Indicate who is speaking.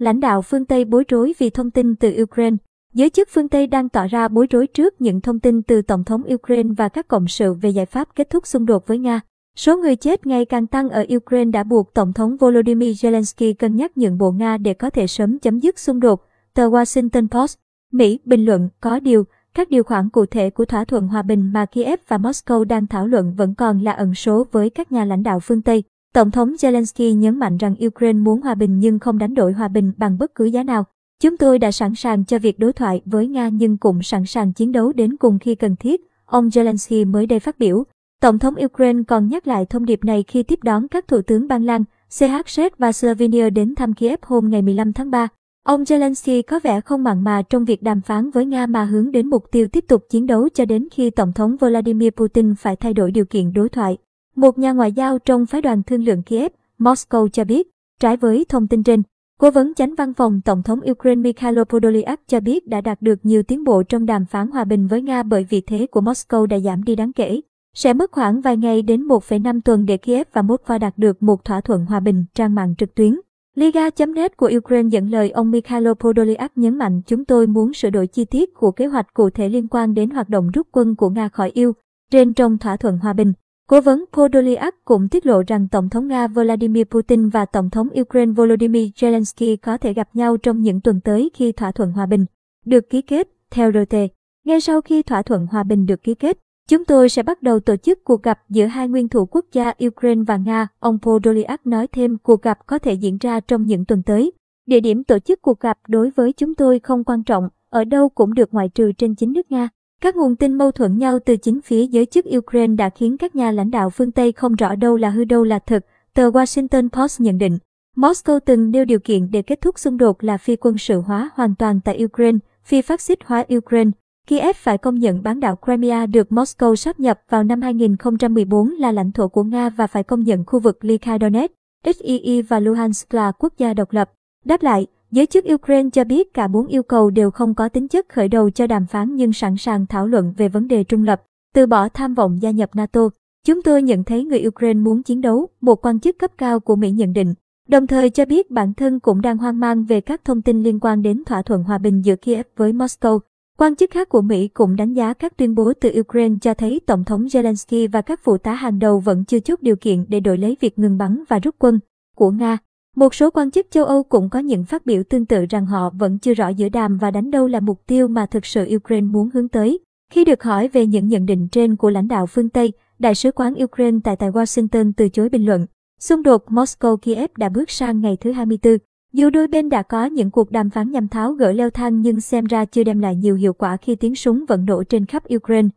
Speaker 1: lãnh đạo phương Tây bối rối vì thông tin từ Ukraine. Giới chức phương Tây đang tỏ ra bối rối trước những thông tin từ Tổng thống Ukraine và các cộng sự về giải pháp kết thúc xung đột với Nga. Số người chết ngày càng tăng ở Ukraine đã buộc Tổng thống Volodymyr Zelensky cân nhắc nhượng bộ Nga để có thể sớm chấm dứt xung đột. Tờ Washington Post, Mỹ bình luận có điều, các điều khoản cụ thể của thỏa thuận hòa bình mà Kiev và Moscow đang thảo luận vẫn còn là ẩn số với các nhà lãnh đạo phương Tây. Tổng thống Zelensky nhấn mạnh rằng Ukraine muốn hòa bình nhưng không đánh đổi hòa bình bằng bất cứ giá nào. Chúng tôi đã sẵn sàng cho việc đối thoại với Nga nhưng cũng sẵn sàng chiến đấu đến cùng khi cần thiết, ông Zelensky mới đây phát biểu. Tổng thống Ukraine còn nhắc lại thông điệp này khi tiếp đón các thủ tướng Ban Lan, CH và Slovenia đến thăm Kiev hôm ngày 15 tháng 3. Ông Zelensky có vẻ không mặn mà trong việc đàm phán với Nga mà hướng đến mục tiêu tiếp tục chiến đấu cho đến khi Tổng thống Vladimir Putin phải thay đổi điều kiện đối thoại. Một nhà ngoại giao trong phái đoàn thương lượng Kiev, Moscow cho biết, trái với thông tin trên, Cố vấn chánh văn phòng Tổng thống Ukraine Mikhailo Podolyak cho biết đã đạt được nhiều tiến bộ trong đàm phán hòa bình với Nga bởi vị thế của Moscow đã giảm đi đáng kể. Sẽ mất khoảng vài ngày đến 1,5 tuần để Kiev và Moscow đạt được một thỏa thuận hòa bình trang mạng trực tuyến. Liga.net của Ukraine dẫn lời ông Mikhailo Podolyak nhấn mạnh chúng tôi muốn sửa đổi chi tiết của kế hoạch cụ thể liên quan đến hoạt động rút quân của Nga khỏi yêu, trên trong thỏa thuận hòa bình. Cố vấn Podolyak cũng tiết lộ rằng Tổng thống Nga Vladimir Putin và Tổng thống Ukraine Volodymyr Zelensky có thể gặp nhau trong những tuần tới khi thỏa thuận hòa bình được ký kết, theo RT. Ngay sau khi thỏa thuận hòa bình được ký kết, chúng tôi sẽ bắt đầu tổ chức cuộc gặp giữa hai nguyên thủ quốc gia Ukraine và Nga, ông Podolyak nói thêm cuộc gặp có thể diễn ra trong những tuần tới. Địa điểm tổ chức cuộc gặp đối với chúng tôi không quan trọng, ở đâu cũng được ngoại trừ trên chính nước Nga. Các nguồn tin mâu thuẫn nhau từ chính phía giới chức Ukraine đã khiến các nhà lãnh đạo phương Tây không rõ đâu là hư đâu là thật. Tờ Washington Post nhận định, Moscow từng nêu điều kiện để kết thúc xung đột là phi quân sự hóa hoàn toàn tại Ukraine, phi phát xít hóa Ukraine. Kiev phải công nhận bán đảo Crimea được Moscow sáp nhập vào năm 2014 là lãnh thổ của Nga và phải công nhận khu vực Lyka Donetsk, XII và Luhansk là quốc gia độc lập. Đáp lại, Giới chức Ukraine cho biết cả bốn yêu cầu đều không có tính chất khởi đầu cho đàm phán nhưng sẵn sàng thảo luận về vấn đề trung lập, từ bỏ tham vọng gia nhập NATO. Chúng tôi nhận thấy người Ukraine muốn chiến đấu, một quan chức cấp cao của Mỹ nhận định, đồng thời cho biết bản thân cũng đang hoang mang về các thông tin liên quan đến thỏa thuận hòa bình giữa Kiev với Moscow. Quan chức khác của Mỹ cũng đánh giá các tuyên bố từ Ukraine cho thấy Tổng thống Zelensky và các phụ tá hàng đầu vẫn chưa chốt điều kiện để đổi lấy việc ngừng bắn và rút quân của Nga. Một số quan chức châu Âu cũng có những phát biểu tương tự rằng họ vẫn chưa rõ giữa đàm và đánh đâu là mục tiêu mà thực sự Ukraine muốn hướng tới. Khi được hỏi về những nhận định trên của lãnh đạo phương Tây, Đại sứ quán Ukraine tại tại Washington từ chối bình luận. Xung đột Moscow-Kiev đã bước sang ngày thứ 24. Dù đôi bên đã có những cuộc đàm phán nhằm tháo gỡ leo thang nhưng xem ra chưa đem lại nhiều hiệu quả khi tiếng súng vẫn nổ trên khắp Ukraine.